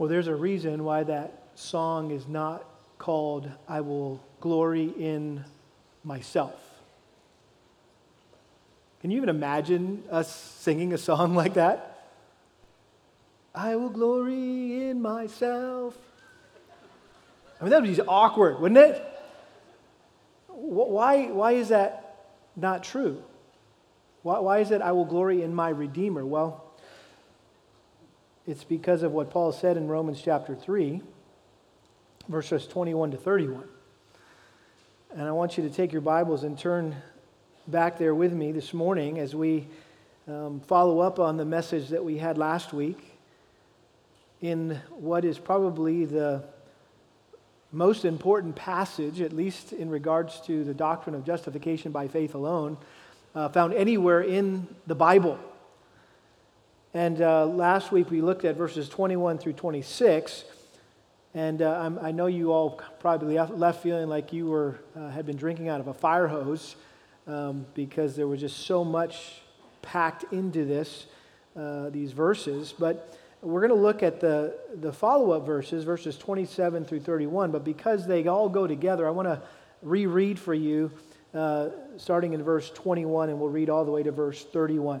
Well, there's a reason why that song is not called I Will Glory in Myself. Can you even imagine us singing a song like that? I will glory in myself. I mean, that would be awkward, wouldn't it? Why, why is that not true? Why, why is it I will glory in my Redeemer? Well, it's because of what Paul said in Romans chapter 3, verses 21 to 31. And I want you to take your Bibles and turn back there with me this morning as we um, follow up on the message that we had last week in what is probably the most important passage, at least in regards to the doctrine of justification by faith alone, uh, found anywhere in the Bible. And uh, last week we looked at verses 21 through 26. And uh, i know you all probably left feeling like you were, uh, had been drinking out of a fire hose um, because there was just so much packed into this, uh, these verses. But we're going to look at the, the follow up verses, verses 27 through 31. But because they all go together, I want to reread for you, uh, starting in verse 21, and we'll read all the way to verse 31.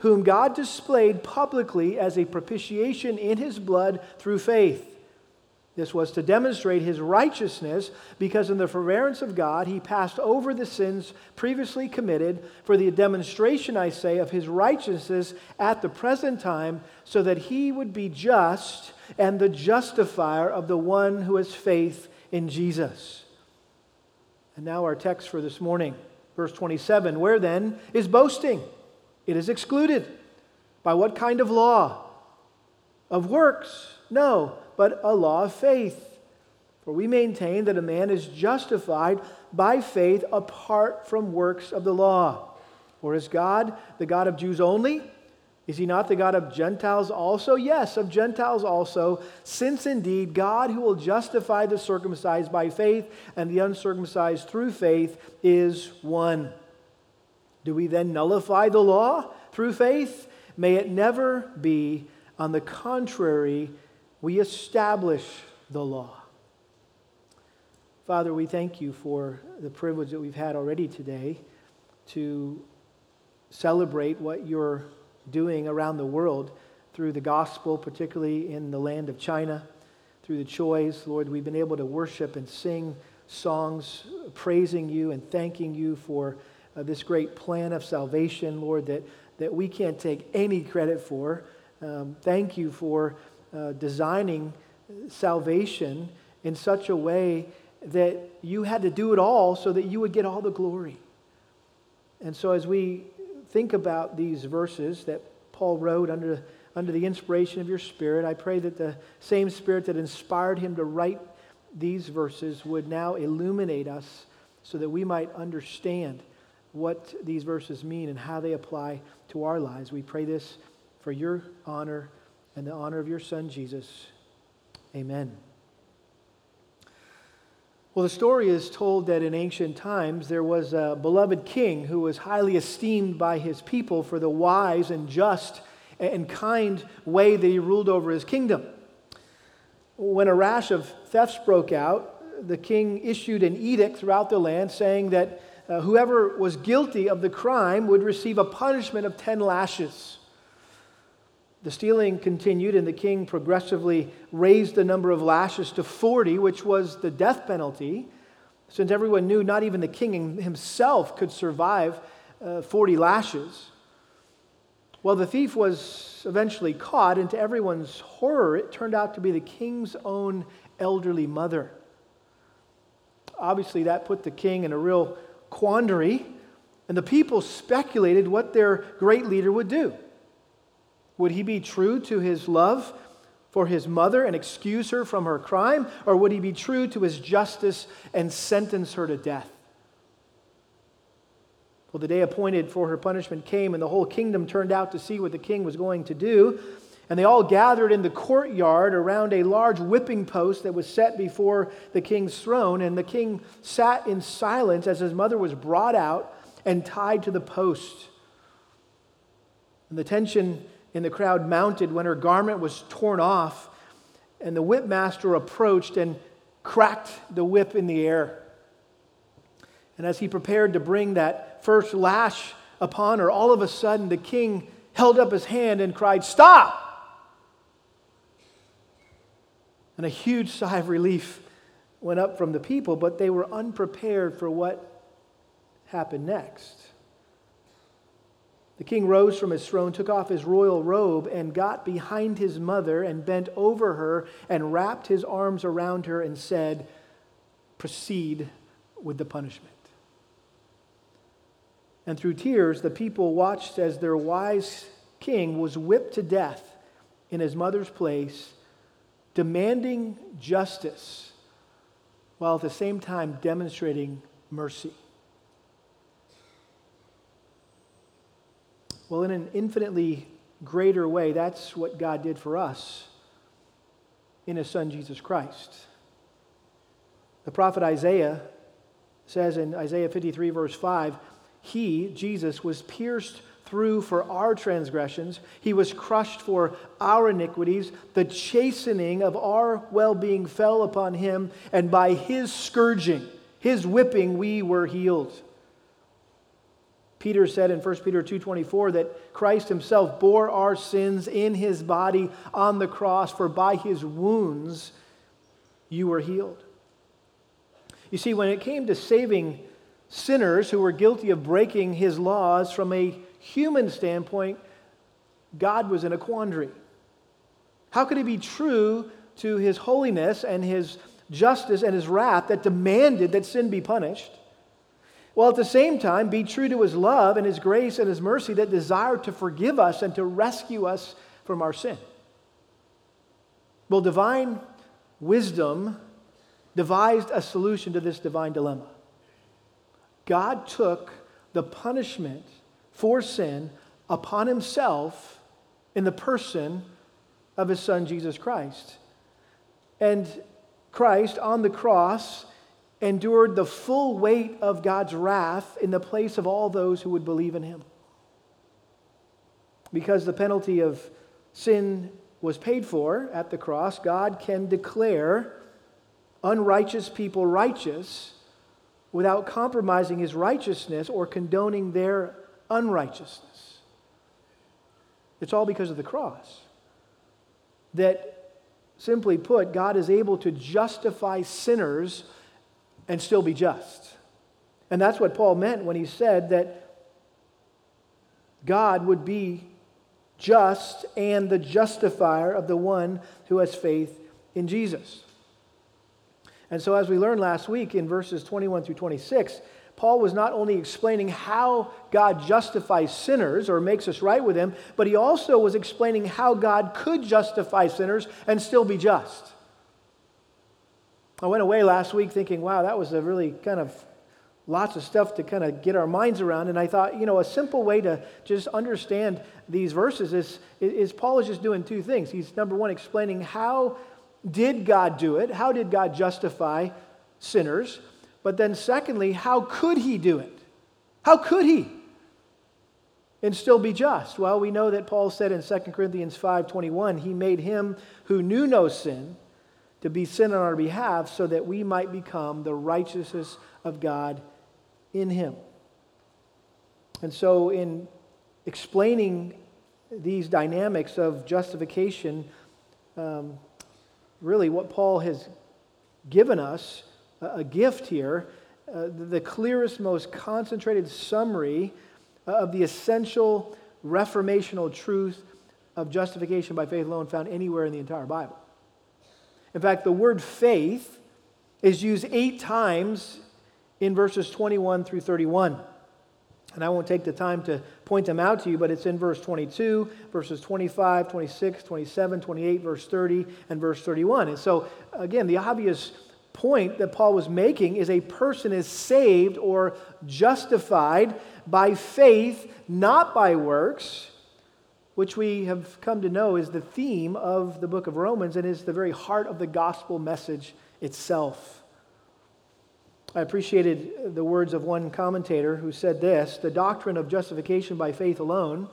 whom God displayed publicly as a propitiation in his blood through faith this was to demonstrate his righteousness because, in the forbearance of God, he passed over the sins previously committed for the demonstration, I say, of his righteousness at the present time, so that he would be just and the justifier of the one who has faith in Jesus. And now, our text for this morning, verse 27 Where then is boasting? It is excluded. By what kind of law? Of works? No but a law of faith. For we maintain that a man is justified by faith apart from works of the law. Or is God the God of Jews only? Is he not the God of Gentiles also? Yes, of Gentiles also, since indeed God who will justify the circumcised by faith and the uncircumcised through faith is one. Do we then nullify the law through faith? May it never be. On the contrary, we establish the law. Father, we thank you for the privilege that we've had already today to celebrate what you're doing around the world through the gospel, particularly in the land of China, through the choice. Lord, we've been able to worship and sing songs praising you and thanking you for uh, this great plan of salvation, Lord, that, that we can't take any credit for. Um, thank you for uh, designing salvation in such a way that you had to do it all so that you would get all the glory. And so, as we think about these verses that Paul wrote under, under the inspiration of your Spirit, I pray that the same Spirit that inspired him to write these verses would now illuminate us so that we might understand what these verses mean and how they apply to our lives. We pray this for your honor and the honor of your Son, Jesus. Amen. Well, the story is told that in ancient times there was a beloved king who was highly esteemed by his people for the wise and just and kind way that he ruled over his kingdom. When a rash of thefts broke out, the king issued an edict throughout the land saying that uh, whoever was guilty of the crime would receive a punishment of 10 lashes. The stealing continued, and the king progressively raised the number of lashes to 40, which was the death penalty, since everyone knew not even the king himself could survive uh, 40 lashes. Well, the thief was eventually caught, and to everyone's horror, it turned out to be the king's own elderly mother. Obviously, that put the king in a real quandary, and the people speculated what their great leader would do. Would he be true to his love for his mother and excuse her from her crime? Or would he be true to his justice and sentence her to death? Well, the day appointed for her punishment came, and the whole kingdom turned out to see what the king was going to do. And they all gathered in the courtyard around a large whipping post that was set before the king's throne. And the king sat in silence as his mother was brought out and tied to the post. And the tension in the crowd mounted when her garment was torn off, and the whipmaster approached and cracked the whip in the air. And as he prepared to bring that first lash upon her, all of a sudden the king held up his hand and cried, Stop! And a huge sigh of relief went up from the people, but they were unprepared for what happened next. The king rose from his throne, took off his royal robe, and got behind his mother and bent over her and wrapped his arms around her and said, Proceed with the punishment. And through tears, the people watched as their wise king was whipped to death in his mother's place demanding justice while at the same time demonstrating mercy. Well, in an infinitely greater way, that's what God did for us in his son Jesus Christ. The prophet Isaiah says in Isaiah 53, verse 5, He, Jesus, was pierced through for our transgressions. He was crushed for our iniquities. The chastening of our well being fell upon him, and by his scourging, his whipping, we were healed. Peter said in 1 Peter 2:24 that Christ himself bore our sins in his body on the cross for by his wounds you were healed. You see when it came to saving sinners who were guilty of breaking his laws from a human standpoint, God was in a quandary. How could he be true to his holiness and his justice and his wrath that demanded that sin be punished? While at the same time, be true to his love and his grace and his mercy that desired to forgive us and to rescue us from our sin. Well, divine wisdom devised a solution to this divine dilemma. God took the punishment for sin upon himself in the person of his son Jesus Christ. And Christ on the cross endured the full weight of God's wrath in the place of all those who would believe in him. Because the penalty of sin was paid for at the cross, God can declare unrighteous people righteous without compromising his righteousness or condoning their unrighteousness. It's all because of the cross. That, simply put, God is able to justify sinners and still be just. And that's what Paul meant when he said that God would be just and the justifier of the one who has faith in Jesus. And so, as we learned last week in verses 21 through 26, Paul was not only explaining how God justifies sinners or makes us right with him, but he also was explaining how God could justify sinners and still be just. I went away last week thinking, wow, that was a really kind of lots of stuff to kind of get our minds around. And I thought, you know, a simple way to just understand these verses is, is Paul is just doing two things. He's, number one, explaining how did God do it? How did God justify sinners? But then, secondly, how could he do it? How could he? And still be just? Well, we know that Paul said in 2 Corinthians 5:21, he made him who knew no sin to be sin on our behalf so that we might become the righteousness of God in him. And so in explaining these dynamics of justification, um, really what Paul has given us a gift here, uh, the clearest, most concentrated summary uh, of the essential reformational truth of justification by faith alone found anywhere in the entire Bible. In fact, the word faith is used eight times in verses 21 through 31. And I won't take the time to point them out to you, but it's in verse 22, verses 25, 26, 27, 28, verse 30, and verse 31. And so, again, the obvious point that Paul was making is a person is saved or justified by faith, not by works, which we have come to know is the theme of the book of Romans and is the very heart of the gospel message itself. I appreciated the words of one commentator who said this The doctrine of justification by faith alone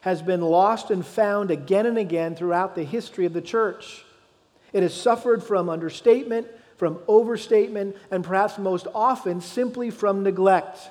has been lost and found again and again throughout the history of the church. It has suffered from understatement, from overstatement, and perhaps most often simply from neglect.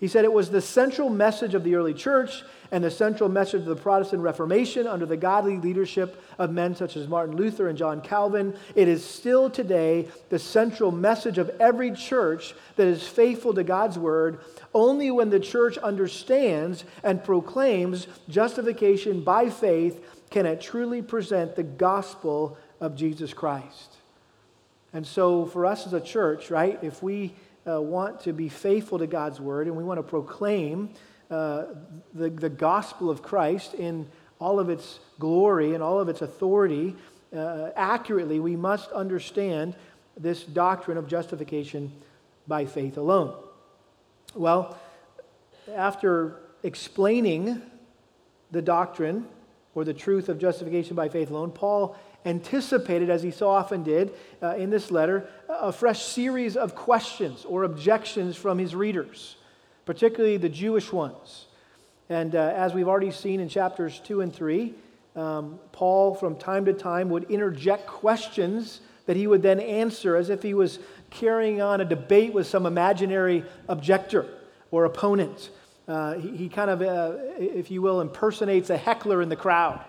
He said it was the central message of the early church and the central message of the Protestant Reformation under the godly leadership of men such as Martin Luther and John Calvin. It is still today the central message of every church that is faithful to God's word. Only when the church understands and proclaims justification by faith can it truly present the gospel of Jesus Christ. And so, for us as a church, right, if we uh, want to be faithful to God's word and we want to proclaim uh, the, the gospel of Christ in all of its glory and all of its authority uh, accurately, we must understand this doctrine of justification by faith alone. Well, after explaining the doctrine or the truth of justification by faith alone, Paul anticipated, as he so often did uh, in this letter, a fresh series of questions or objections from his readers, particularly the Jewish ones. And uh, as we've already seen in chapters 2 and 3, um, Paul, from time to time, would interject questions that he would then answer as if he was carrying on a debate with some imaginary objector or opponent. Uh, he, he, kind of, uh, if you will, impersonates a heckler in the crowd.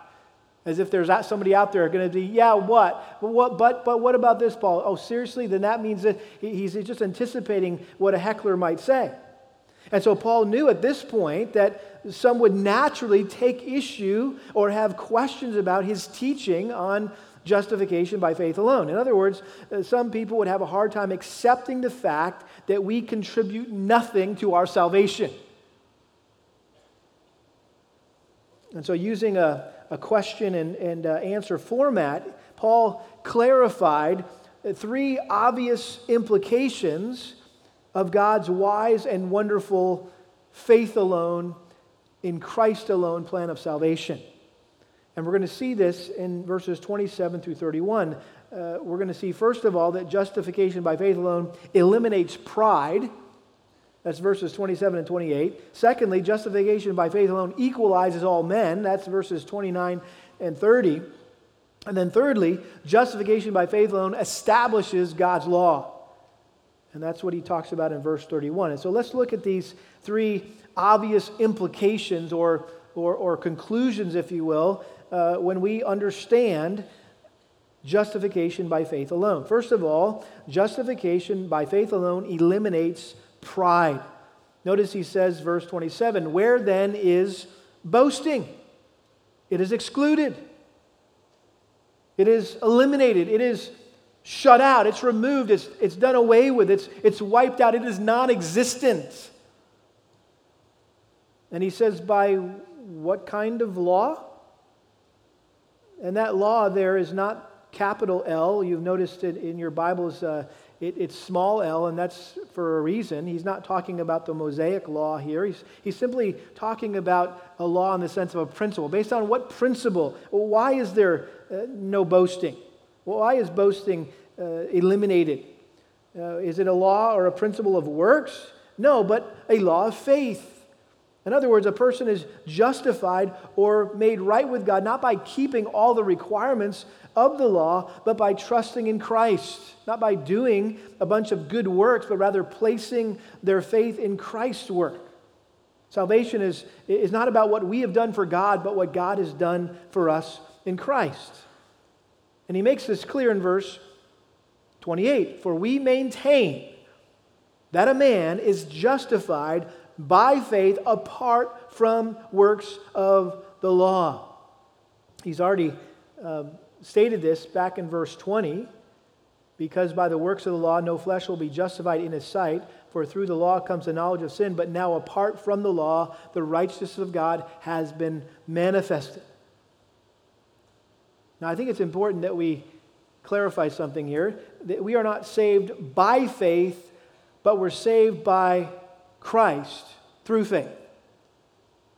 As if there's somebody out there going to be, yeah, what? But, what? but, but what about this, Paul? Oh, seriously? Then that means that he's just anticipating what a heckler might say. And so Paul knew at this point that some would naturally take issue or have questions about his teaching on justification by faith alone. In other words, uh, some people would have a hard time accepting the fact that we contribute nothing to our salvation. And so, using a, a question and, and uh, answer format, Paul clarified three obvious implications of God's wise and wonderful faith alone, in Christ alone plan of salvation. And we're going to see this in verses 27 through 31. Uh, we're going to see, first of all, that justification by faith alone eliminates pride. That's verses 27 and 28. Secondly, justification by faith alone equalizes all men. That's verses 29 and 30. And then thirdly, justification by faith alone establishes God's law. And that's what he talks about in verse 31. And so let's look at these three obvious implications or, or, or conclusions, if you will, uh, when we understand justification by faith alone. First of all, justification by faith alone eliminates pride. Notice he says, verse 27, where then is boasting? It is excluded, it is eliminated, it is shut out, it's removed, it's, it's done away with, it's, it's wiped out, it is non existent. And he says, by what kind of law? And that law there is not capital L. You've noticed it in your Bibles. Uh, it, it's small l, and that's for a reason. He's not talking about the Mosaic law here. He's, he's simply talking about a law in the sense of a principle. Based on what principle? Why is there uh, no boasting? Why is boasting uh, eliminated? Uh, is it a law or a principle of works? No, but a law of faith. In other words, a person is justified or made right with God not by keeping all the requirements of the law, but by trusting in Christ. Not by doing a bunch of good works, but rather placing their faith in Christ's work. Salvation is, is not about what we have done for God, but what God has done for us in Christ. And he makes this clear in verse 28 For we maintain that a man is justified by faith apart from works of the law. He's already um, stated this back in verse 20 because by the works of the law no flesh will be justified in his sight, For through the law comes the knowledge of sin, but now apart from the law, the righteousness of God has been manifested. Now, I think it's important that we clarify something here that we are not saved by faith, but we're saved by Christ through faith.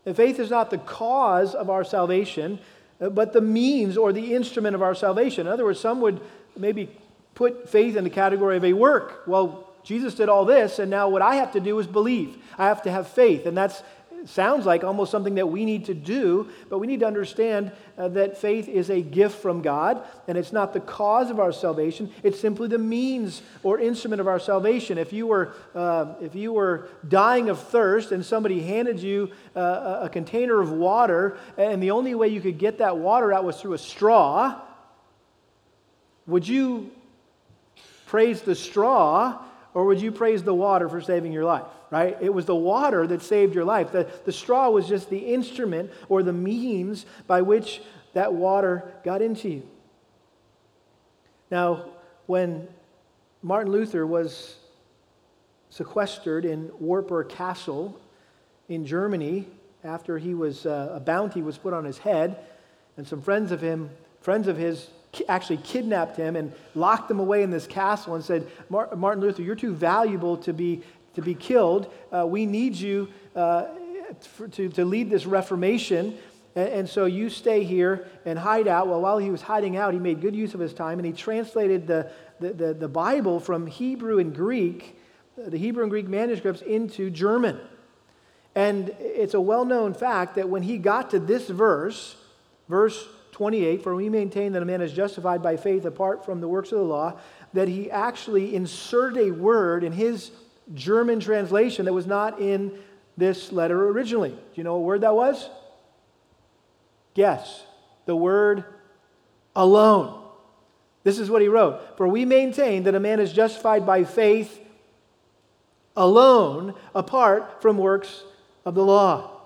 And faith is not the cause of our salvation, uh, but the means or the instrument of our salvation. In other words, some would maybe put faith in the category of a work. Well, Jesus did all this, and now what I have to do is believe. I have to have faith. And that's sounds like almost something that we need to do, but we need to understand uh, that faith is a gift from God, and it's not the cause of our salvation. It's simply the means or instrument of our salvation. If you were, uh, if you were dying of thirst and somebody handed you uh, a container of water, and the only way you could get that water out was through a straw, would you praise the straw or would you praise the water for saving your life? right? It was the water that saved your life. The, the straw was just the instrument or the means by which that water got into you. Now, when Martin Luther was sequestered in Wartburg Castle in Germany after he was uh, a bounty was put on his head, and some friends of him, friends of his, actually kidnapped him and locked him away in this castle and said, Martin Luther, you're too valuable to be to be killed. Uh, we need you uh, for, to, to lead this Reformation. And, and, so you stay here and hide out. Well, while he was hiding out, he made good use of his time and he translated the, the, the, the Bible from Hebrew and Greek, the Hebrew and Greek manuscripts, into German. And it's a well known fact that when he got to this verse, verse 28, for we maintain that a man is justified by faith apart from the works of the law, that he actually inserted a word in his German translation that was not in this letter originally. Do you know what word that was? Guess. The word alone. This is what he wrote For we maintain that a man is justified by faith alone, apart from works of the law.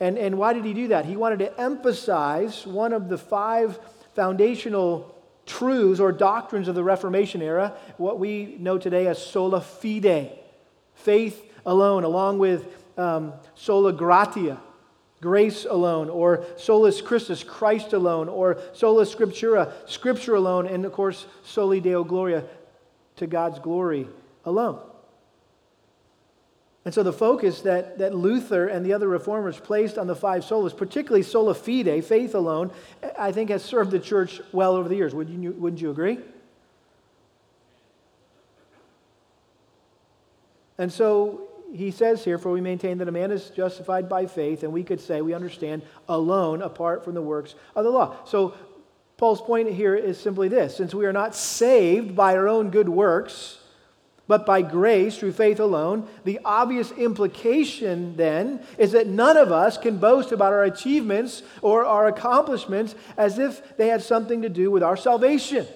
And, and why did he do that? He wanted to emphasize one of the five foundational truths or doctrines of the Reformation era, what we know today as sola fide, faith alone, along with um, sola gratia, grace alone, or solus Christus, Christ alone, or sola scriptura, scripture alone, and of course, soli deo gloria, to God's glory alone. And so the focus that, that Luther and the other reformers placed on the five solas, particularly sola fide, faith alone, I think has served the church well over the years. Would you, wouldn't you agree? And so he says here, for we maintain that a man is justified by faith, and we could say, we understand, alone, apart from the works of the law. So Paul's point here is simply this since we are not saved by our own good works, but by grace through faith alone. The obvious implication then is that none of us can boast about our achievements or our accomplishments as if they had something to do with our salvation.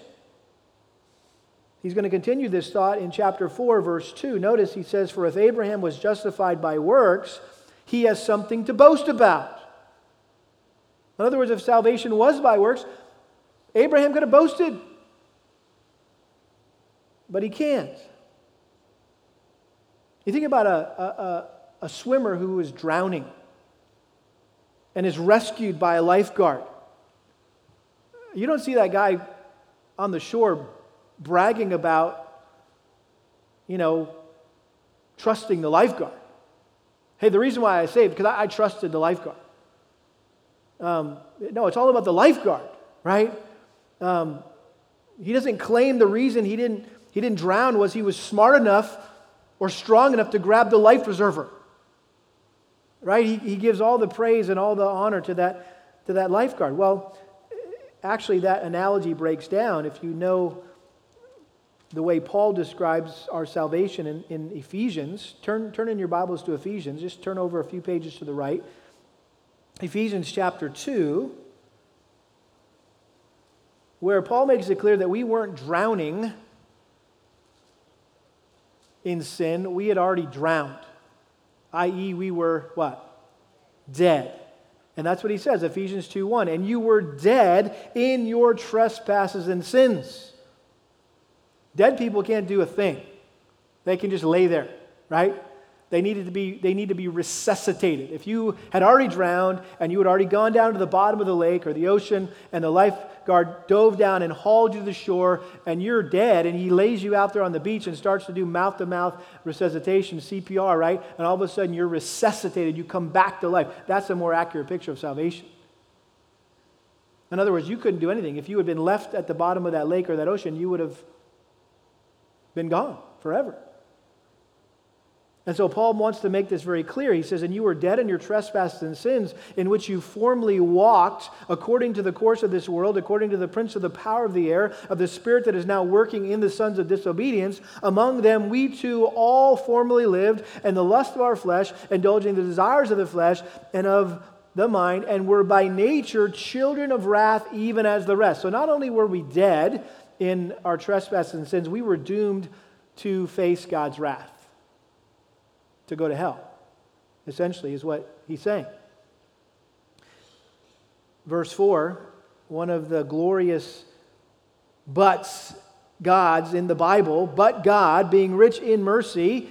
He's going to continue this thought in chapter 4, verse 2. Notice he says, For if Abraham was justified by works, he has something to boast about. In other words, if salvation was by works, Abraham could have boasted. But he can't. You think about a, a, a swimmer who is drowning and is rescued by a lifeguard. You don't see that guy on the shore bragging about, you know, trusting the lifeguard. Hey, the reason why I saved, because I, I trusted the lifeguard. Um, no, it's all about the lifeguard, right? Um, he doesn't claim the reason he didn't, he didn't drown was he was smart enough or strong enough to grab the life preserver. Right? He, he gives all the praise and all the honor to that, to that lifeguard. Well, actually, that analogy breaks down if you know the way Paul describes our salvation in, in Ephesians. Turn, turn in your Bibles to Ephesians. Just turn over a few pages to the right. Ephesians chapter 2, where Paul makes it clear that we weren't drowning in sin, we had already drowned, i.e., we were what? Dead. And that's what he says, Ephesians 2 1. And you were dead in your trespasses and sins. Dead people can't do a thing. They can just lay there, right? They needed to be, they need to be resuscitated. If you had already drowned and you had already gone down to the bottom of the lake or the ocean and the lifeguard dove down and hauled you to the shore and you're dead and he lays you out there on the beach and starts to do mouth to mouth resuscitation, CPR, right? And all of a sudden you're resuscitated, you come back to life. That's a more accurate picture of salvation. In other words, you couldn't do anything. If you had been left at the bottom of that lake or that ocean, you would have been gone forever. And so Paul wants to make this very clear. He says, And you were dead in your trespasses and sins, in which you formerly walked according to the course of this world, according to the prince of the power of the air, of the spirit that is now working in the sons of disobedience. Among them we too all formerly lived in the lust of our flesh, indulging the desires of the flesh and of the mind, and were by nature children of wrath, even as the rest. So not only were we dead in our trespasses and sins, we were doomed to face God's wrath to go to hell, essentially, is what he's saying. Verse 4, one of the glorious buts gods in the Bible, but God, being rich in mercy.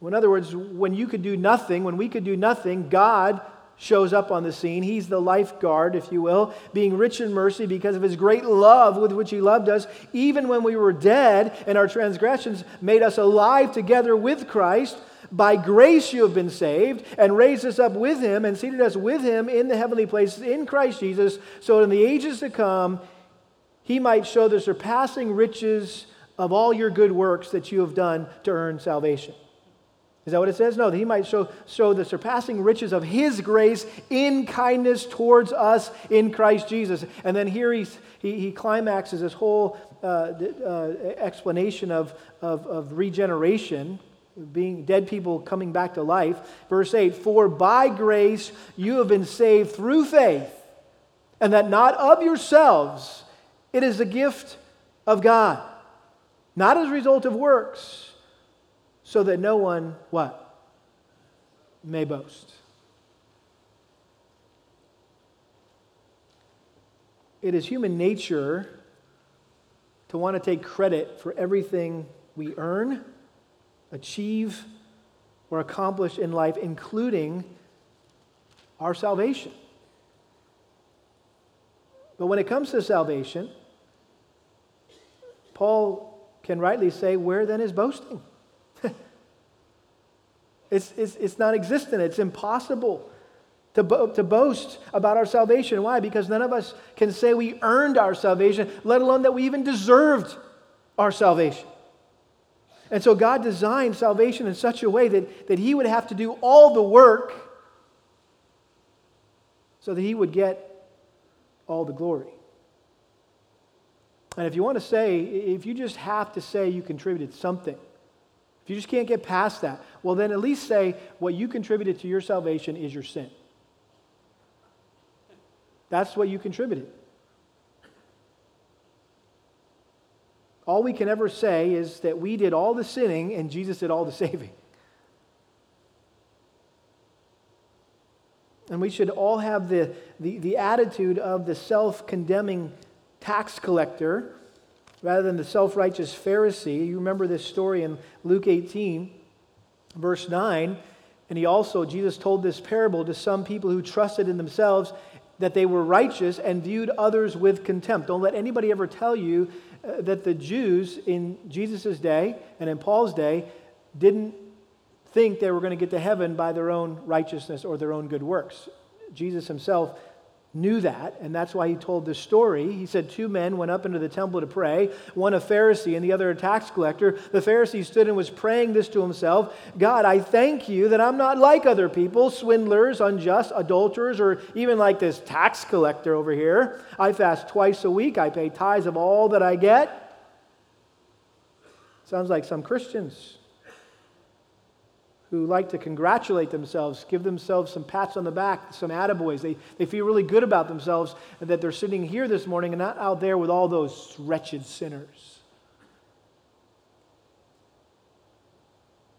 In other words, when you could do nothing, when we could do nothing, God shows up on the scene. He's the lifeguard, if you will, being rich in mercy because of his great love with which he loved us, even when we were dead and our transgressions made us alive together with Christ. By grace you have been saved, and raised us up with him, and seated us with him in the heavenly places in Christ Jesus, so in the ages to come he might show the surpassing riches of all your good works that you have done to earn salvation. Is that what it says? No, that he might show, show the surpassing riches of his grace in kindness towards us in Christ Jesus. And then here he, he climaxes this whole uh, uh, explanation of, of, of regeneration, being dead people coming back to life. Verse 8 For by grace you have been saved through faith, and that not of yourselves, it is a gift of God, not as a result of works so that no one what? May boast. It is human nature to want to take credit for everything we earn, achieve, or accomplish in life, including our salvation. But when it comes to salvation, Paul can rightly say, Where then is boasting? It's, it's, it's non existent, it's impossible to, bo- to boast about our salvation. Why? Because none of us can say we earned our salvation, let alone that we even deserved our salvation. And so God designed salvation in such a way that, that He would have to do all the work so that He would get all the glory. And if you want to say, if you just have to say you contributed something, if you just can't get past that, well, then at least say what you contributed to your salvation is your sin. That's what you contributed. All we can ever say is that we did all the sinning and Jesus did all the saving. And we should all have the, the, the attitude of the self condemning tax collector rather than the self righteous Pharisee. You remember this story in Luke 18, verse 9. And he also, Jesus told this parable to some people who trusted in themselves that they were righteous and viewed others with contempt. Don't let anybody ever tell you uh, that the Jews in Jesus' day and in Paul's day didn't think they were going to get to heaven by their own righteousness or their own good works. Jesus himself knew that, and that's why he told this story. He said, Two men went up into the temple to pray, one a Pharisee and the other a tax collector. The Pharisee stood and was praying this to himself God, I thank you that I'm not like other people, swindlers, unjust, adulterers, or even like this tax collector over here. I fast twice a week, I pay tithes of all that I get. Sounds like some Christians who like to congratulate themselves, give themselves some pats on the back, some attaboys. They, they feel really good about themselves that they're sitting here this morning and not out there with all those wretched sinners.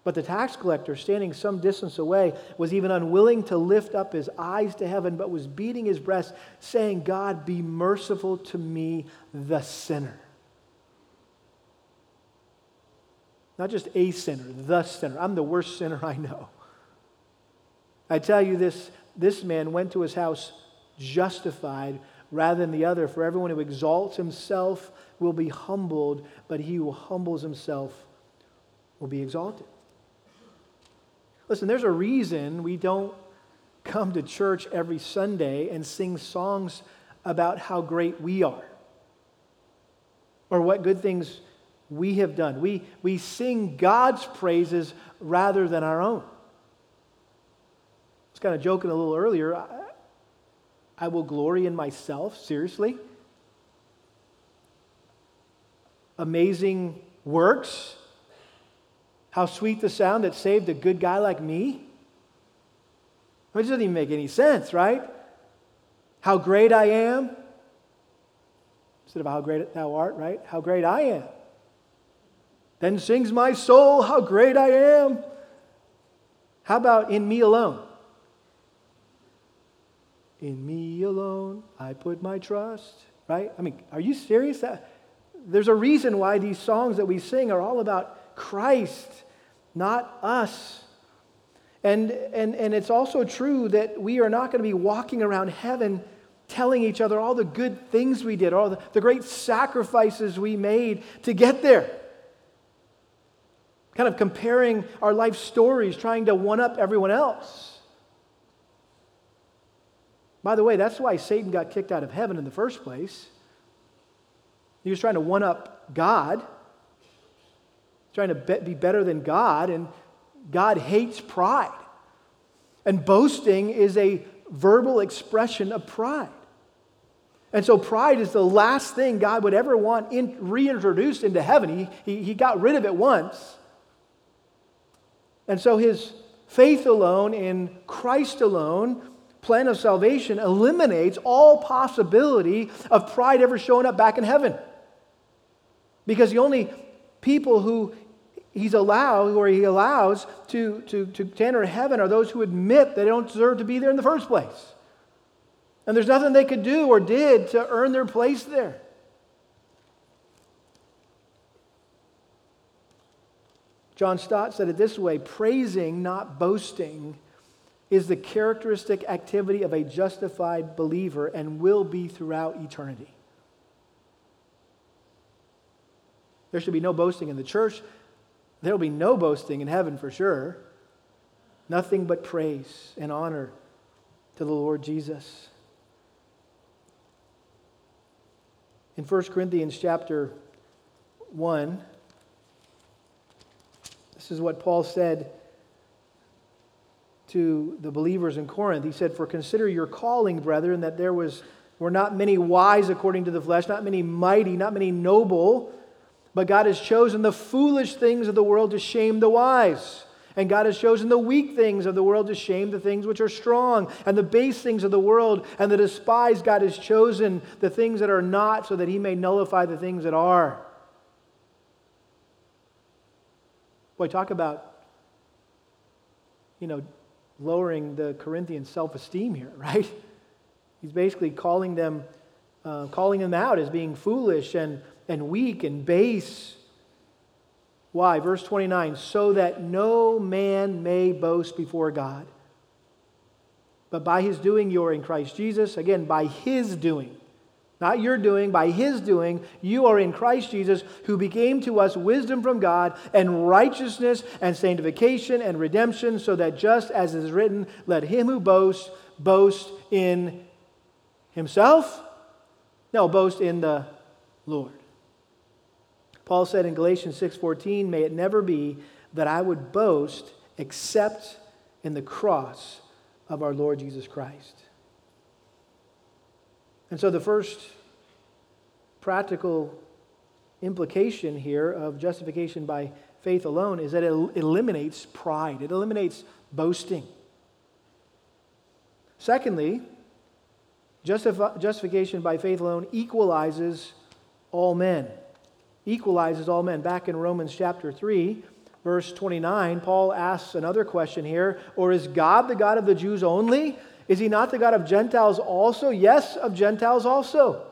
But the tax collector, standing some distance away, was even unwilling to lift up his eyes to heaven, but was beating his breast, saying, God, be merciful to me, the sinner. Not just a sinner, the sinner. I'm the worst sinner I know. I tell you this this man went to his house justified rather than the other. For everyone who exalts himself will be humbled, but he who humbles himself will be exalted. Listen, there's a reason we don't come to church every Sunday and sing songs about how great we are or what good things we have done. We, we sing God's praises rather than our own. I was kind of joking a little earlier. I, I will glory in myself, seriously. Amazing works. How sweet the sound that saved a good guy like me. It doesn't even make any sense, right? How great I am. Instead of how great thou art, right? How great I am. Then sings my soul, how great I am. How about in me alone? In me alone, I put my trust, right? I mean, are you serious? That, there's a reason why these songs that we sing are all about Christ, not us. And, and, and it's also true that we are not going to be walking around heaven telling each other all the good things we did, all the, the great sacrifices we made to get there. Kind of comparing our life stories, trying to one up everyone else. By the way, that's why Satan got kicked out of heaven in the first place. He was trying to one up God, trying to be better than God, and God hates pride. And boasting is a verbal expression of pride. And so, pride is the last thing God would ever want in, reintroduced into heaven. He, he, he got rid of it once. And so, his faith alone in Christ alone plan of salvation eliminates all possibility of pride ever showing up back in heaven. Because the only people who he's allowed or he allows to, to, to enter heaven are those who admit they don't deserve to be there in the first place. And there's nothing they could do or did to earn their place there. John Stott said it this way praising, not boasting, is the characteristic activity of a justified believer and will be throughout eternity. There should be no boasting in the church. There will be no boasting in heaven for sure. Nothing but praise and honor to the Lord Jesus. In 1 Corinthians chapter 1, this is what Paul said to the believers in Corinth. He said, For consider your calling, brethren, that there was, were not many wise according to the flesh, not many mighty, not many noble, but God has chosen the foolish things of the world to shame the wise. And God has chosen the weak things of the world to shame the things which are strong, and the base things of the world, and the despised. God has chosen the things that are not, so that he may nullify the things that are. Boy, talk about, you know, lowering the Corinthians' self esteem here, right? He's basically calling them, uh, calling them out as being foolish and, and weak and base. Why? Verse 29 so that no man may boast before God. But by his doing, you're in Christ Jesus. Again, by his doing. Not your doing, by his doing, you are in Christ Jesus, who became to us wisdom from God and righteousness and sanctification and redemption, so that just as is written, let him who boasts boast in himself. No, boast in the Lord. Paul said in Galatians 6:14, "May it never be that I would boast except in the cross of our Lord Jesus Christ." And so the first practical implication here of justification by faith alone is that it eliminates pride, it eliminates boasting. Secondly, justification by faith alone equalizes all men. Equalizes all men. Back in Romans chapter 3, verse 29, Paul asks another question here Or is God the God of the Jews only? Is he not the God of Gentiles also? Yes, of Gentiles also.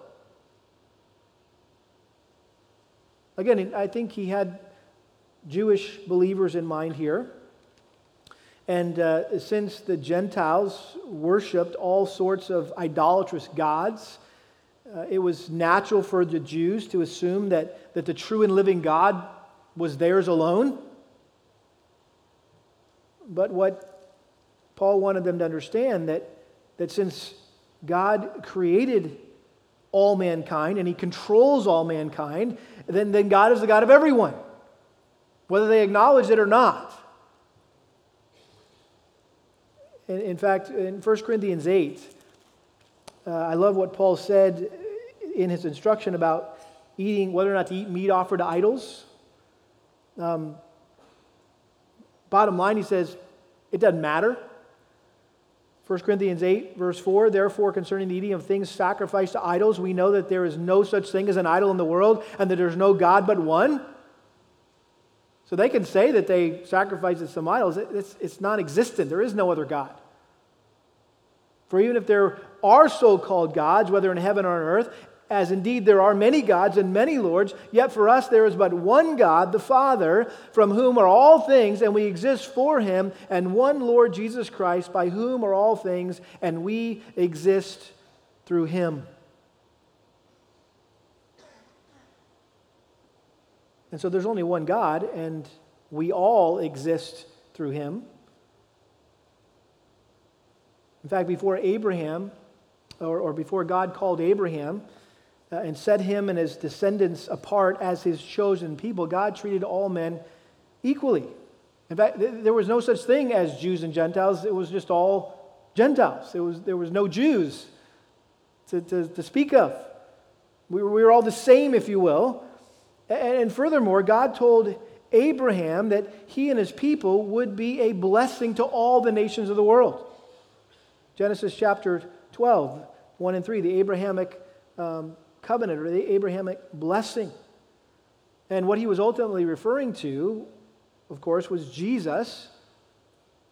Again, I think he had Jewish believers in mind here. And uh, since the Gentiles worshiped all sorts of idolatrous gods, uh, it was natural for the Jews to assume that, that the true and living God was theirs alone. But what Paul wanted them to understand that, that since God created all mankind and he controls all mankind, then, then God is the God of everyone, whether they acknowledge it or not. In, in fact, in 1 Corinthians 8, uh, I love what Paul said in his instruction about eating, whether or not to eat meat offered to idols. Um, bottom line, he says, it doesn't matter. 1 Corinthians 8, verse 4 Therefore, concerning the eating of things sacrificed to idols, we know that there is no such thing as an idol in the world and that there's no God but one. So they can say that they sacrifice to some idols. It's, it's non existent. There is no other God. For even if there are so called gods, whether in heaven or on earth, as indeed there are many gods and many lords, yet for us there is but one God, the Father, from whom are all things, and we exist for him, and one Lord Jesus Christ, by whom are all things, and we exist through him. And so there's only one God, and we all exist through him. In fact, before Abraham, or, or before God called Abraham, and set him and his descendants apart as his chosen people, God treated all men equally. In fact, th- there was no such thing as Jews and Gentiles, it was just all Gentiles. It was, there was no Jews to, to, to speak of. We were, we were all the same, if you will. And, and furthermore, God told Abraham that he and his people would be a blessing to all the nations of the world. Genesis chapter 12, 1 and 3, the Abrahamic um, covenant or the Abrahamic blessing. And what he was ultimately referring to, of course, was Jesus,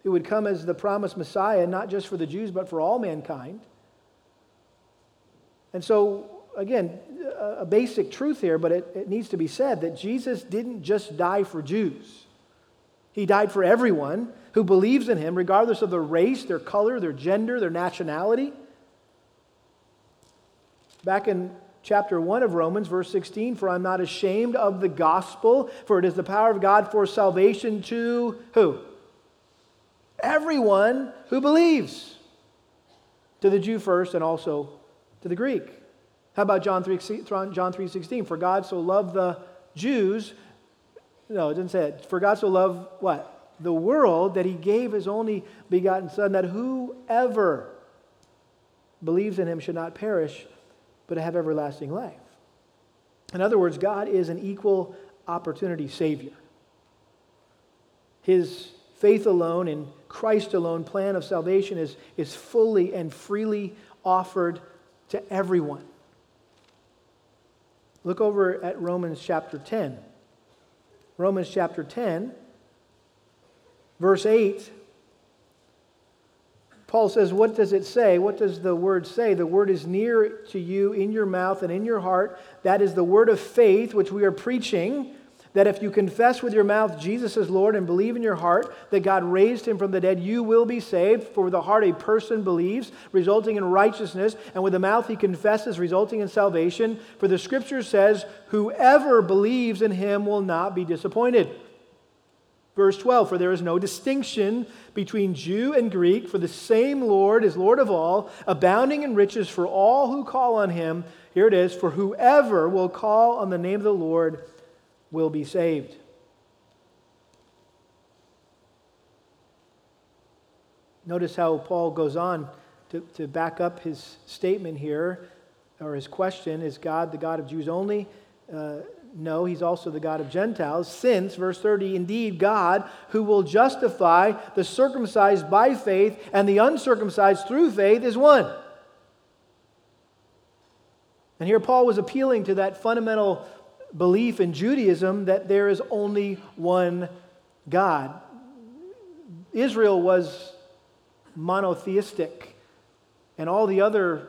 who would come as the promised Messiah, not just for the Jews, but for all mankind. And so, again, a basic truth here, but it, it needs to be said that Jesus didn't just die for Jews. He died for everyone who believes in him, regardless of their race, their color, their gender, their nationality. Back in chapter 1 of Romans, verse 16 For I'm not ashamed of the gospel, for it is the power of God for salvation to who? Everyone who believes. To the Jew first and also to the Greek. How about John 3, John 3.16? For God so loved the Jews, no, it didn't say it. For God so loved what? The world that he gave his only begotten Son, that whoever believes in him should not perish, but to have everlasting life. In other words, God is an equal opportunity Savior. His faith alone and Christ alone plan of salvation is, is fully and freely offered to everyone. Look over at Romans chapter 10. Romans chapter 10, verse 8 Paul says, What does it say? What does the word say? The word is near to you in your mouth and in your heart. That is the word of faith which we are preaching. That if you confess with your mouth Jesus is Lord and believe in your heart that God raised him from the dead, you will be saved. For with the heart a person believes, resulting in righteousness, and with the mouth he confesses, resulting in salvation. For the scripture says, Whoever believes in him will not be disappointed. Verse 12, for there is no distinction between Jew and Greek, for the same Lord is Lord of all, abounding in riches for all who call on him. Here it is, for whoever will call on the name of the Lord will be saved. Notice how Paul goes on to, to back up his statement here, or his question Is God the God of Jews only? Uh, no, he's also the God of Gentiles, since, verse 30, indeed, God, who will justify the circumcised by faith and the uncircumcised through faith, is one. And here Paul was appealing to that fundamental belief in Judaism that there is only one God. Israel was monotheistic, and all the other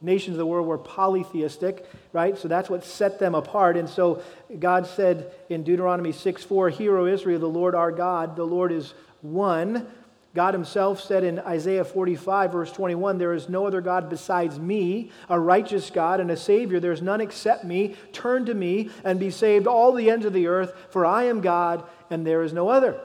nations of the world were polytheistic, right? So that's what set them apart. And so God said in Deuteronomy 6 4, Hear, O Israel, the Lord our God, the Lord is one. God himself said in Isaiah 45, verse 21, There is no other God besides me, a righteous God and a Savior. There is none except me. Turn to me and be saved, all the ends of the earth, for I am God and there is no other.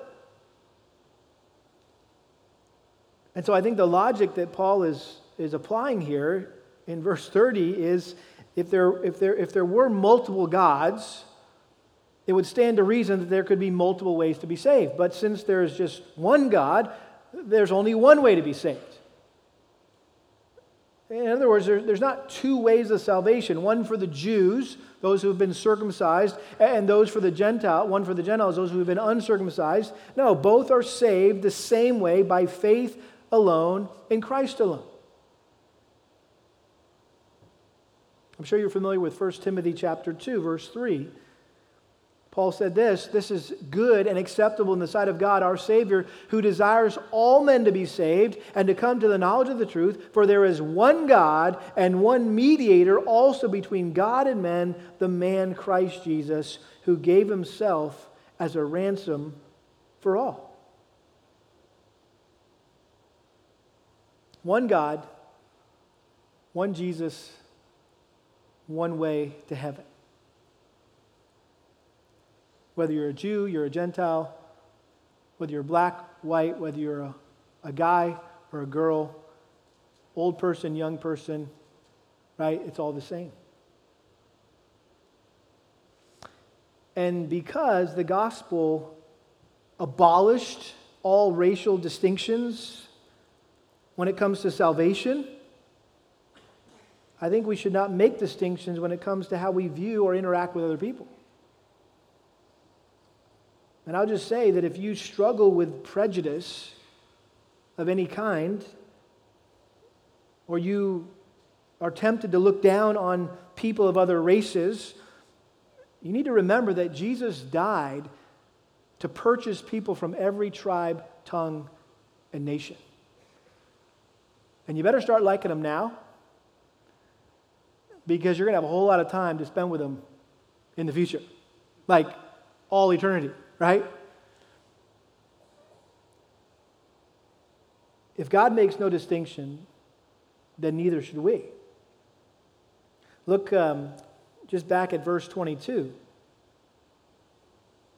And so I think the logic that Paul is, is applying here in verse 30 is if there, if, there, if there were multiple gods, it would stand to reason that there could be multiple ways to be saved. But since there's just one God, there's only one way to be saved. In other words, there's not two ways of salvation one for the Jews, those who have been circumcised, and those for the Gentile, one for the Gentiles, those who have been uncircumcised. No, both are saved the same way by faith alone in Christ alone. I'm sure you're familiar with 1 Timothy chapter 2 verse 3. Paul said this, this is good and acceptable in the sight of God our savior who desires all men to be saved and to come to the knowledge of the truth for there is one God and one mediator also between God and men the man Christ Jesus who gave himself as a ransom for all. One God, one Jesus, one way to heaven. Whether you're a Jew, you're a Gentile, whether you're black, white, whether you're a, a guy or a girl, old person, young person, right? It's all the same. And because the gospel abolished all racial distinctions when it comes to salvation, I think we should not make distinctions when it comes to how we view or interact with other people. And I'll just say that if you struggle with prejudice of any kind, or you are tempted to look down on people of other races, you need to remember that Jesus died to purchase people from every tribe, tongue, and nation. And you better start liking them now because you're going to have a whole lot of time to spend with them in the future. Like all eternity, right? If God makes no distinction, then neither should we. Look um, just back at verse 22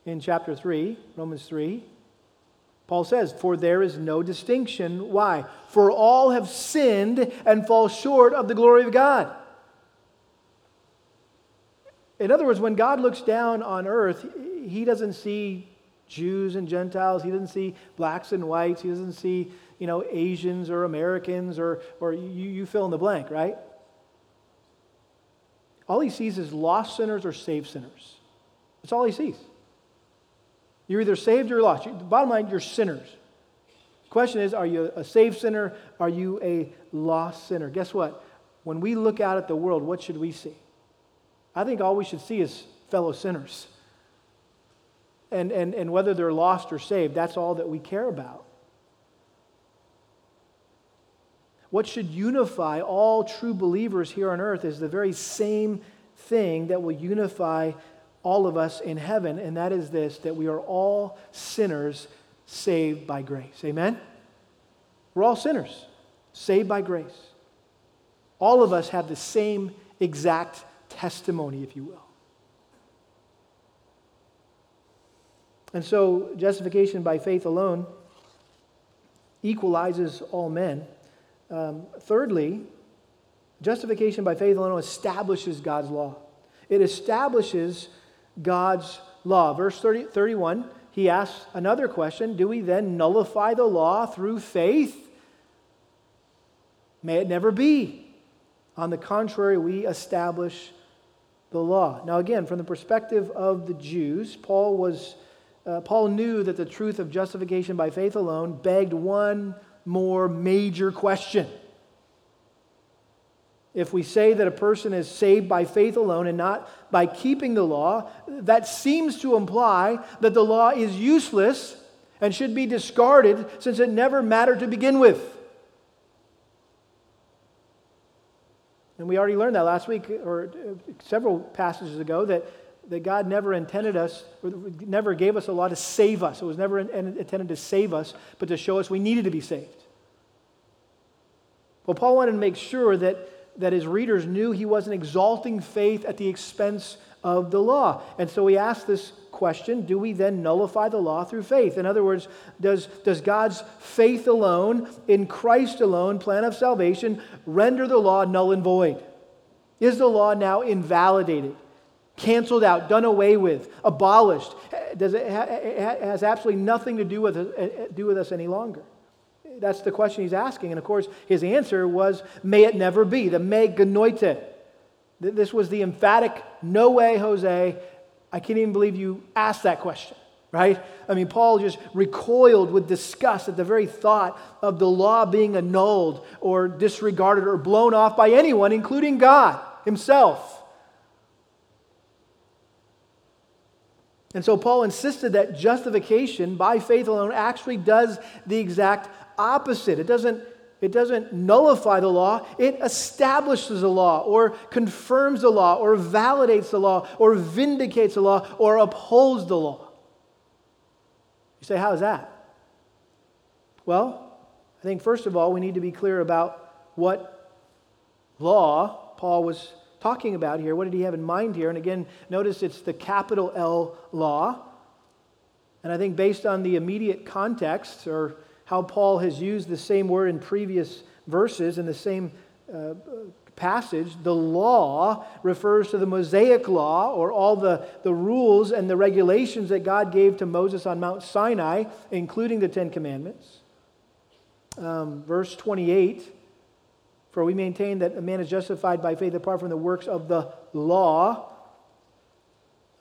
in chapter 3, Romans 3. Paul says, For there is no distinction. Why? For all have sinned and fall short of the glory of God. In other words, when God looks down on earth, he doesn't see Jews and Gentiles, he doesn't see blacks and whites, he doesn't see you know, Asians or Americans or, or you, you fill in the blank, right? All he sees is lost sinners or saved sinners. That's all he sees. You're either saved or lost. Bottom line, you're sinners. The question is, are you a saved sinner? Are you a lost sinner? Guess what? When we look out at the world, what should we see? I think all we should see is fellow sinners. And, and, and whether they're lost or saved, that's all that we care about. What should unify all true believers here on earth is the very same thing that will unify all of us in heaven, and that is this that we are all sinners saved by grace. Amen? We're all sinners saved by grace. All of us have the same exact testimony, if you will. And so, justification by faith alone equalizes all men. Um, thirdly, justification by faith alone establishes God's law. It establishes God's law. Verse 30, 31, he asks another question Do we then nullify the law through faith? May it never be. On the contrary, we establish the law. Now, again, from the perspective of the Jews, Paul was. Uh, Paul knew that the truth of justification by faith alone begged one more major question. If we say that a person is saved by faith alone and not by keeping the law, that seems to imply that the law is useless and should be discarded since it never mattered to begin with. And we already learned that last week, or uh, several passages ago, that, that God never intended us, never gave us a law to save us. It was never intended to save us, but to show us we needed to be saved. Well, Paul wanted to make sure that, that his readers knew he wasn't exalting faith at the expense of the law. And so he asked this question do we then nullify the law through faith? In other words, does, does God's faith alone, in Christ alone, plan of salvation, render the law null and void? Is the law now invalidated, canceled out, done away with, abolished? Does it, ha- it has absolutely nothing to do with, uh, do with us any longer? That's the question he's asking. And of course, his answer was, may it never be, the me genoito. This was the emphatic, no way, Jose. I can't even believe you asked that question, right? I mean, Paul just recoiled with disgust at the very thought of the law being annulled or disregarded or blown off by anyone, including God himself. And so Paul insisted that justification by faith alone actually does the exact opposite. It doesn't, it doesn't nullify the law, it establishes the law, or confirms the law, or validates the law, or vindicates the law, or upholds the law. You say, how is that? Well, I think first of all, we need to be clear about what law Paul was talking about here. What did he have in mind here? And again, notice it's the capital L law. And I think based on the immediate context or how Paul has used the same word in previous verses in the same uh, passage. The law refers to the Mosaic law or all the, the rules and the regulations that God gave to Moses on Mount Sinai, including the Ten Commandments. Um, verse 28 For we maintain that a man is justified by faith apart from the works of the law.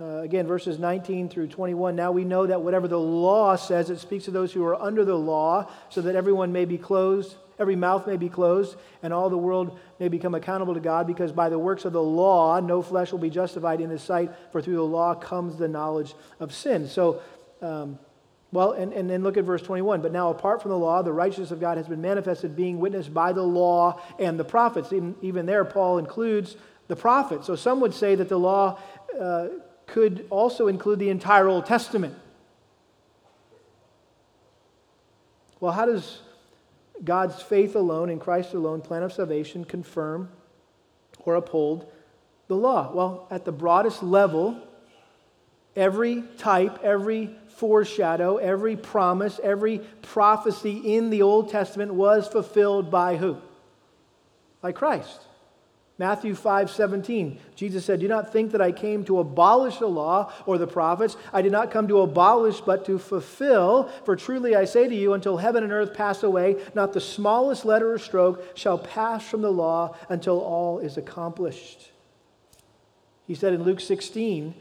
Uh, again, verses 19 through 21. Now we know that whatever the law says, it speaks to those who are under the law, so that everyone may be closed, every mouth may be closed, and all the world may become accountable to God, because by the works of the law, no flesh will be justified in his sight, for through the law comes the knowledge of sin. So, um, well, and, and then look at verse 21. But now, apart from the law, the righteousness of God has been manifested, being witnessed by the law and the prophets. Even, even there, Paul includes the prophets. So some would say that the law. Uh, could also include the entire Old Testament. Well, how does God's faith alone in Christ alone, plan of salvation, confirm or uphold the law? Well, at the broadest level, every type, every foreshadow, every promise, every prophecy in the Old Testament was fulfilled by who? By Christ. Matthew 5 17, Jesus said, Do not think that I came to abolish the law or the prophets. I did not come to abolish, but to fulfill. For truly I say to you, until heaven and earth pass away, not the smallest letter or stroke shall pass from the law until all is accomplished. He said in Luke 16,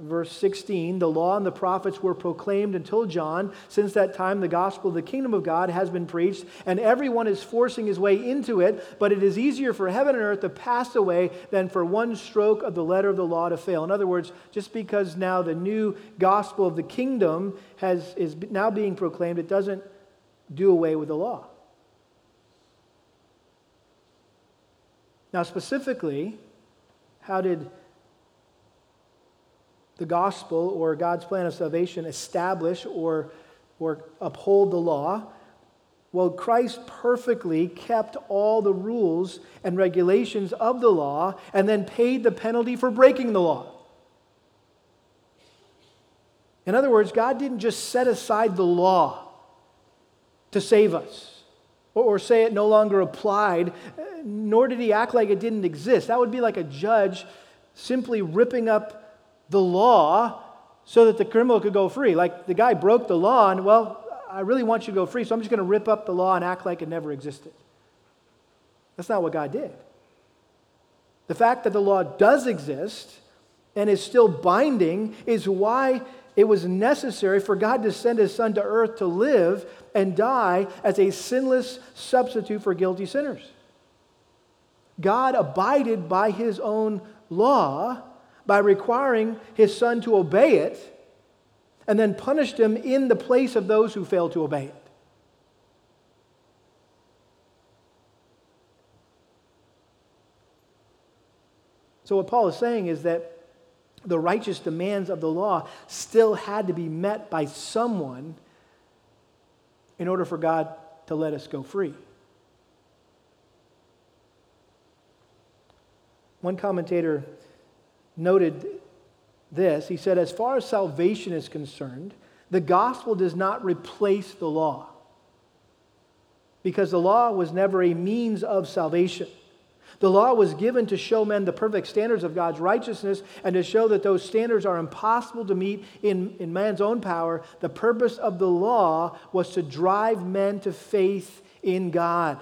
verse 16 the law and the prophets were proclaimed until john. Since that time the gospel of the kingdom of god has been preached and everyone is forcing his way into it. But it is easier for heaven and earth to pass away than for one stroke of the letter of the law to fail. In other words just because now the new gospel of the kingdom has, is now being proclaimed it doesn't do away with the law. Now specifically how did the gospel or God's plan of salvation establish or, or uphold the law? Well, Christ perfectly kept all the rules and regulations of the law and then paid the penalty for breaking the law. In other words, God didn't just set aside the law to save us or, or say it no longer applied, nor did he act like it didn't exist. That would be like a judge simply ripping up the law so that the criminal could go free. Like the guy broke the law, and well, I really want you to go free, so I'm just going to rip up the law and act like it never existed. That's not what God did. The fact that the law does exist and is still binding is why it was necessary for God to send his son to earth to live and die as a sinless substitute for guilty sinners. God abided by his own law by requiring his son to obey it and then punished him in the place of those who failed to obey it. So, what Paul is saying is that the righteous demands of the law still had to be met by someone in order for God to let us go free. One commentator noted this. He said, As far as salvation is concerned, the gospel does not replace the law because the law was never a means of salvation. The law was given to show men the perfect standards of God's righteousness and to show that those standards are impossible to meet in, in man's own power. The purpose of the law was to drive men to faith in God.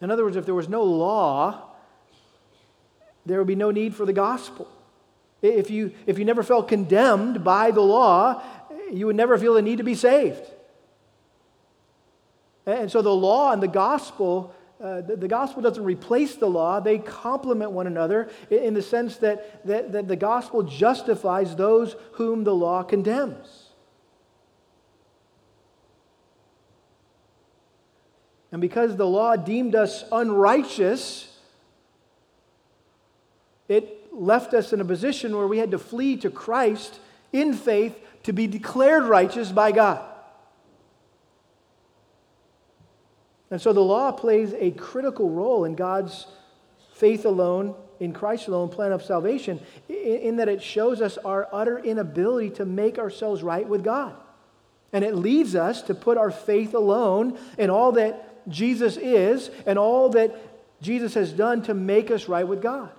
In other words, if there was no law, there would be no need for the gospel. If you, if you never felt condemned by the law, you would never feel the need to be saved. And so the law and the gospel, uh, the, the, gospel doesn't replace the law, they complement one another in, in the sense that, that, that the gospel justifies those whom the law condemns. And because the law deemed us unrighteous, it left us in a position where we had to flee to Christ in faith to be declared righteous by God. And so the law plays a critical role in God's faith alone, in Christ alone plan of salvation, in, that it shows us our utter inability to make ourselves right with God. And it leads us to put our faith alone in all that Jesus is and all that Jesus has done to make us right with God.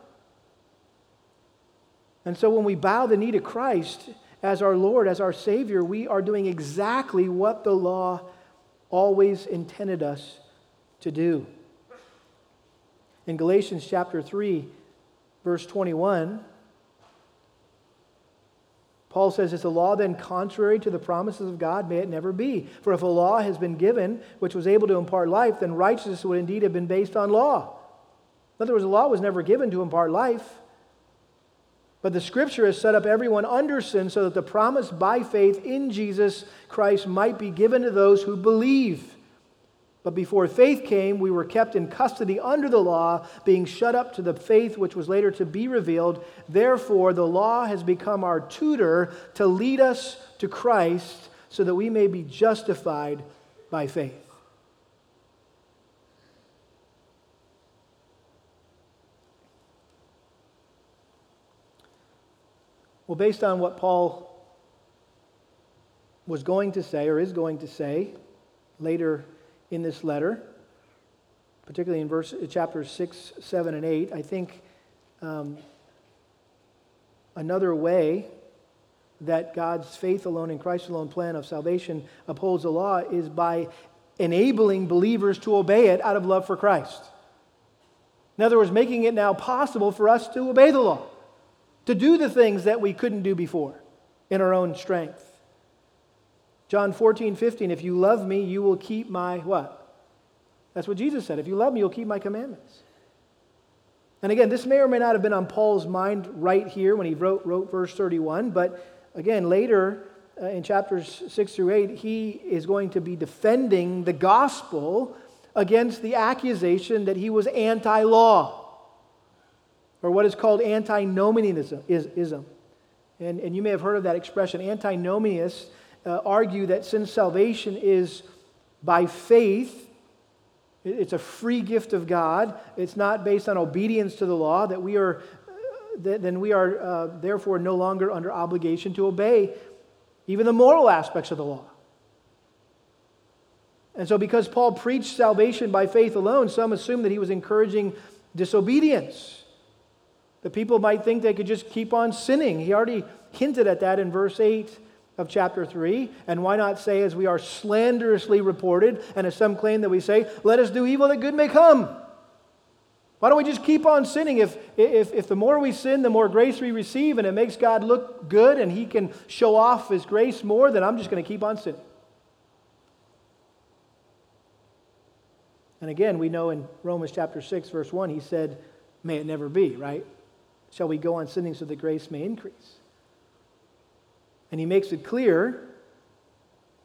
And so when we bow the knee to Christ as our Lord, as our Savior, we are doing exactly what the law always intended us to do. In Galatians chapter 3, verse 21, Paul says, Is the law then contrary to the promises of God? May it never be. For if a law has been given which was able to impart life, then righteousness would indeed have been based on law. In other words, the law was never given to impart life. But the scripture has set up everyone under sin so that the promise by faith in Jesus Christ might be given to those who believe. But before faith came, we were kept in custody under the law, being shut up to the faith which was later to be revealed. Therefore, the law has become our tutor to lead us to Christ so that we may be justified by faith. Well, based on what Paul was going to say or is going to say later in this letter, particularly in verse, chapters 6, 7, and 8, I think um, another way that God's faith alone and Christ alone plan of salvation upholds the law is by enabling believers to obey it out of love for Christ. In other words, making it now possible for us to obey the law, to do the things that we couldn't do before in our own strength. John 14, 15, if you love me, you will keep my what? That's what Jesus said. If you love me, you'll keep my commandments. And again, this may or may not have been on Paul's mind right here when he wrote, wrote verse 31, but again, later uh, in chapters 6 through 8, he is going to be defending the gospel against the accusation that he was anti law, or what is called antinomianism. And, and you may have heard of that expression. Antinomianists uh, argue that since salvation is by faith, it's a free gift of God, it's not based on obedience to the law, that we are, uh, then we are uh, therefore no longer under obligation to obey even the moral aspects of the law. And so, because Paul preached salvation by faith alone, some assume that he was encouraging disobedience. The people might think they could just keep on sinning. He already hinted at that in verse 8 of chapter 3. And why not say, as we are slanderously reported, and as some claim that we say, let us do evil that good may come? Why don't we just keep on sinning? If, if, if the more we sin, the more grace we receive, and it makes God look good and He can show off His grace more, then I'm just going to keep on sinning. And again, we know in Romans chapter 6, verse 1, he said, May it never be, right? Shall we go on sinning so that grace may increase? And he makes it clear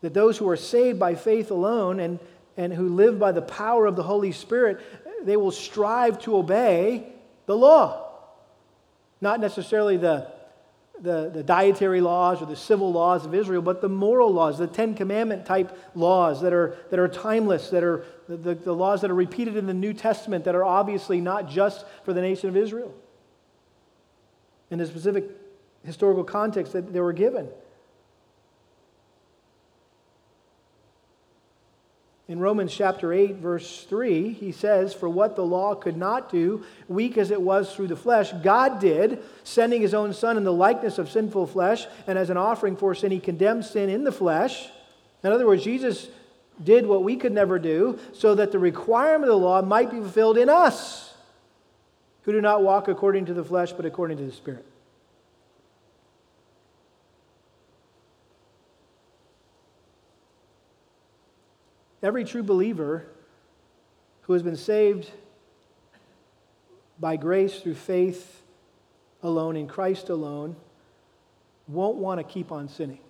that those who are saved by faith alone and, and who live by the power of the Holy Spirit, they will strive to obey the law. Not necessarily the, the, the dietary laws or the civil laws of Israel, but the moral laws, the Ten Commandment type laws that are, that are timeless, that are the, the laws that are repeated in the New Testament that are obviously not just for the nation of Israel. In the specific historical context that they were given. In Romans chapter 8, verse 3, he says, For what the law could not do, weak as it was through the flesh, God did, sending his own Son in the likeness of sinful flesh, and as an offering for sin, he condemned sin in the flesh. In other words, Jesus did what we could never do, so that the requirement of the law might be fulfilled in us, who do not walk according to the flesh, but according to the Spirit. Every true believer who has been saved by grace through faith alone, in Christ alone, won't want to keep on sinning.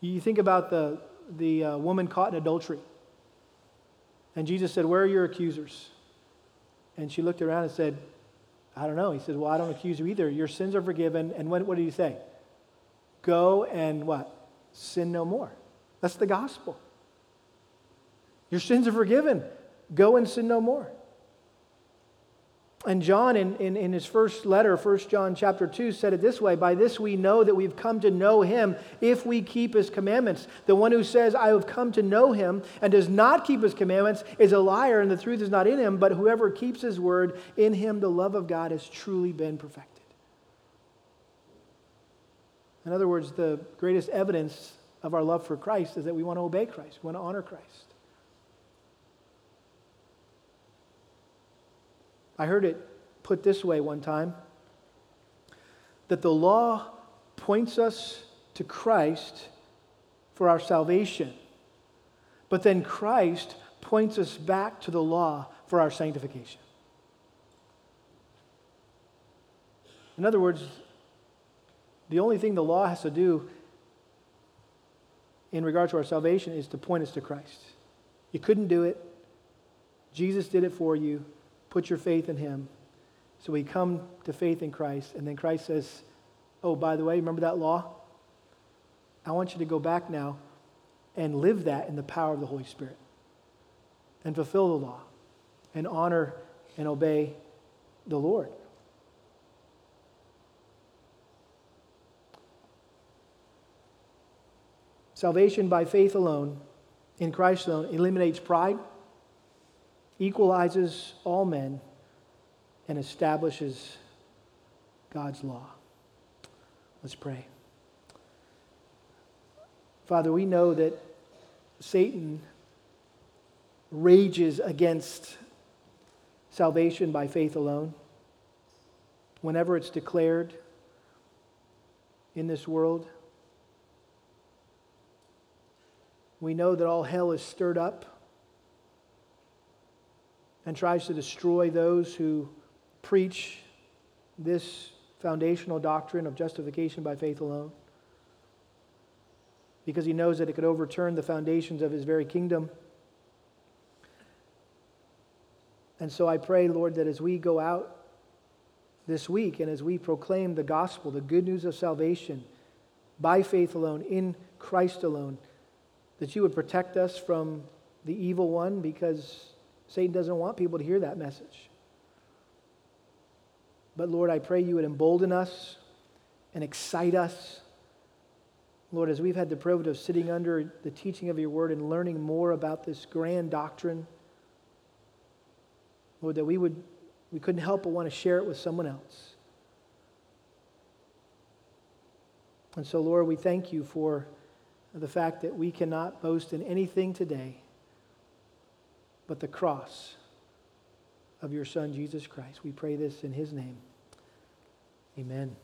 You think about the, the uh, woman caught in adultery. And Jesus said, Where are your accusers? And she looked around and said, I don't know. He said, Well, I don't accuse you either. Your sins are forgiven. And what, what did he say? Go and what? Sin no more. That's the gospel. Your sins are forgiven. Go and sin no more. And John, in, in, in, his first letter, 1 John chapter 2, said it this way By this we know that we've come to know him if we keep his commandments. The one who says, I have come to know him, and does not keep his commandments is a liar, and the truth is not in him. But whoever keeps his word, in him the love of God has truly been perfected. In other words, the greatest evidence of our love for Christ is that we want to obey Christ, we want to honor Christ. I heard it put this way one time that the law points us to Christ for our salvation, but then Christ points us back to the law for our sanctification. In other words, the only thing the law has to do in regard to our salvation is to point us to Christ. You couldn't do it. Jesus did it for you. Put your faith in him. So we come to faith in Christ, and then Christ says, Oh, by the way, remember that law? I want you to go back now and live that in the power of the Holy Spirit and fulfill the law and honor and obey the Lord. Salvation by faith alone, in Christ alone, eliminates pride, equalizes all men, and establishes God's law. Let's pray. Father, we know that Satan rages against salvation by faith alone. Whenever it's declared in this world, We know that all hell is stirred up and tries to destroy those who preach this foundational doctrine of justification by faith alone because he knows that it could overturn the foundations of his very kingdom. And so I pray, Lord, that as we go out this week and as we proclaim the gospel, the good news of salvation by faith alone, in Christ alone, that you would protect us from the evil one because Satan doesn't want people to hear that message. But Lord, I pray you would embolden us and excite us. Lord, as we've had the privilege of sitting under the teaching of your word and learning more about this grand doctrine, Lord, that we would we couldn't help but want to share it with someone else. And so, Lord, we thank you for the fact that we cannot boast in anything today but the cross of your Son, Jesus Christ. We pray this in his name. Amen.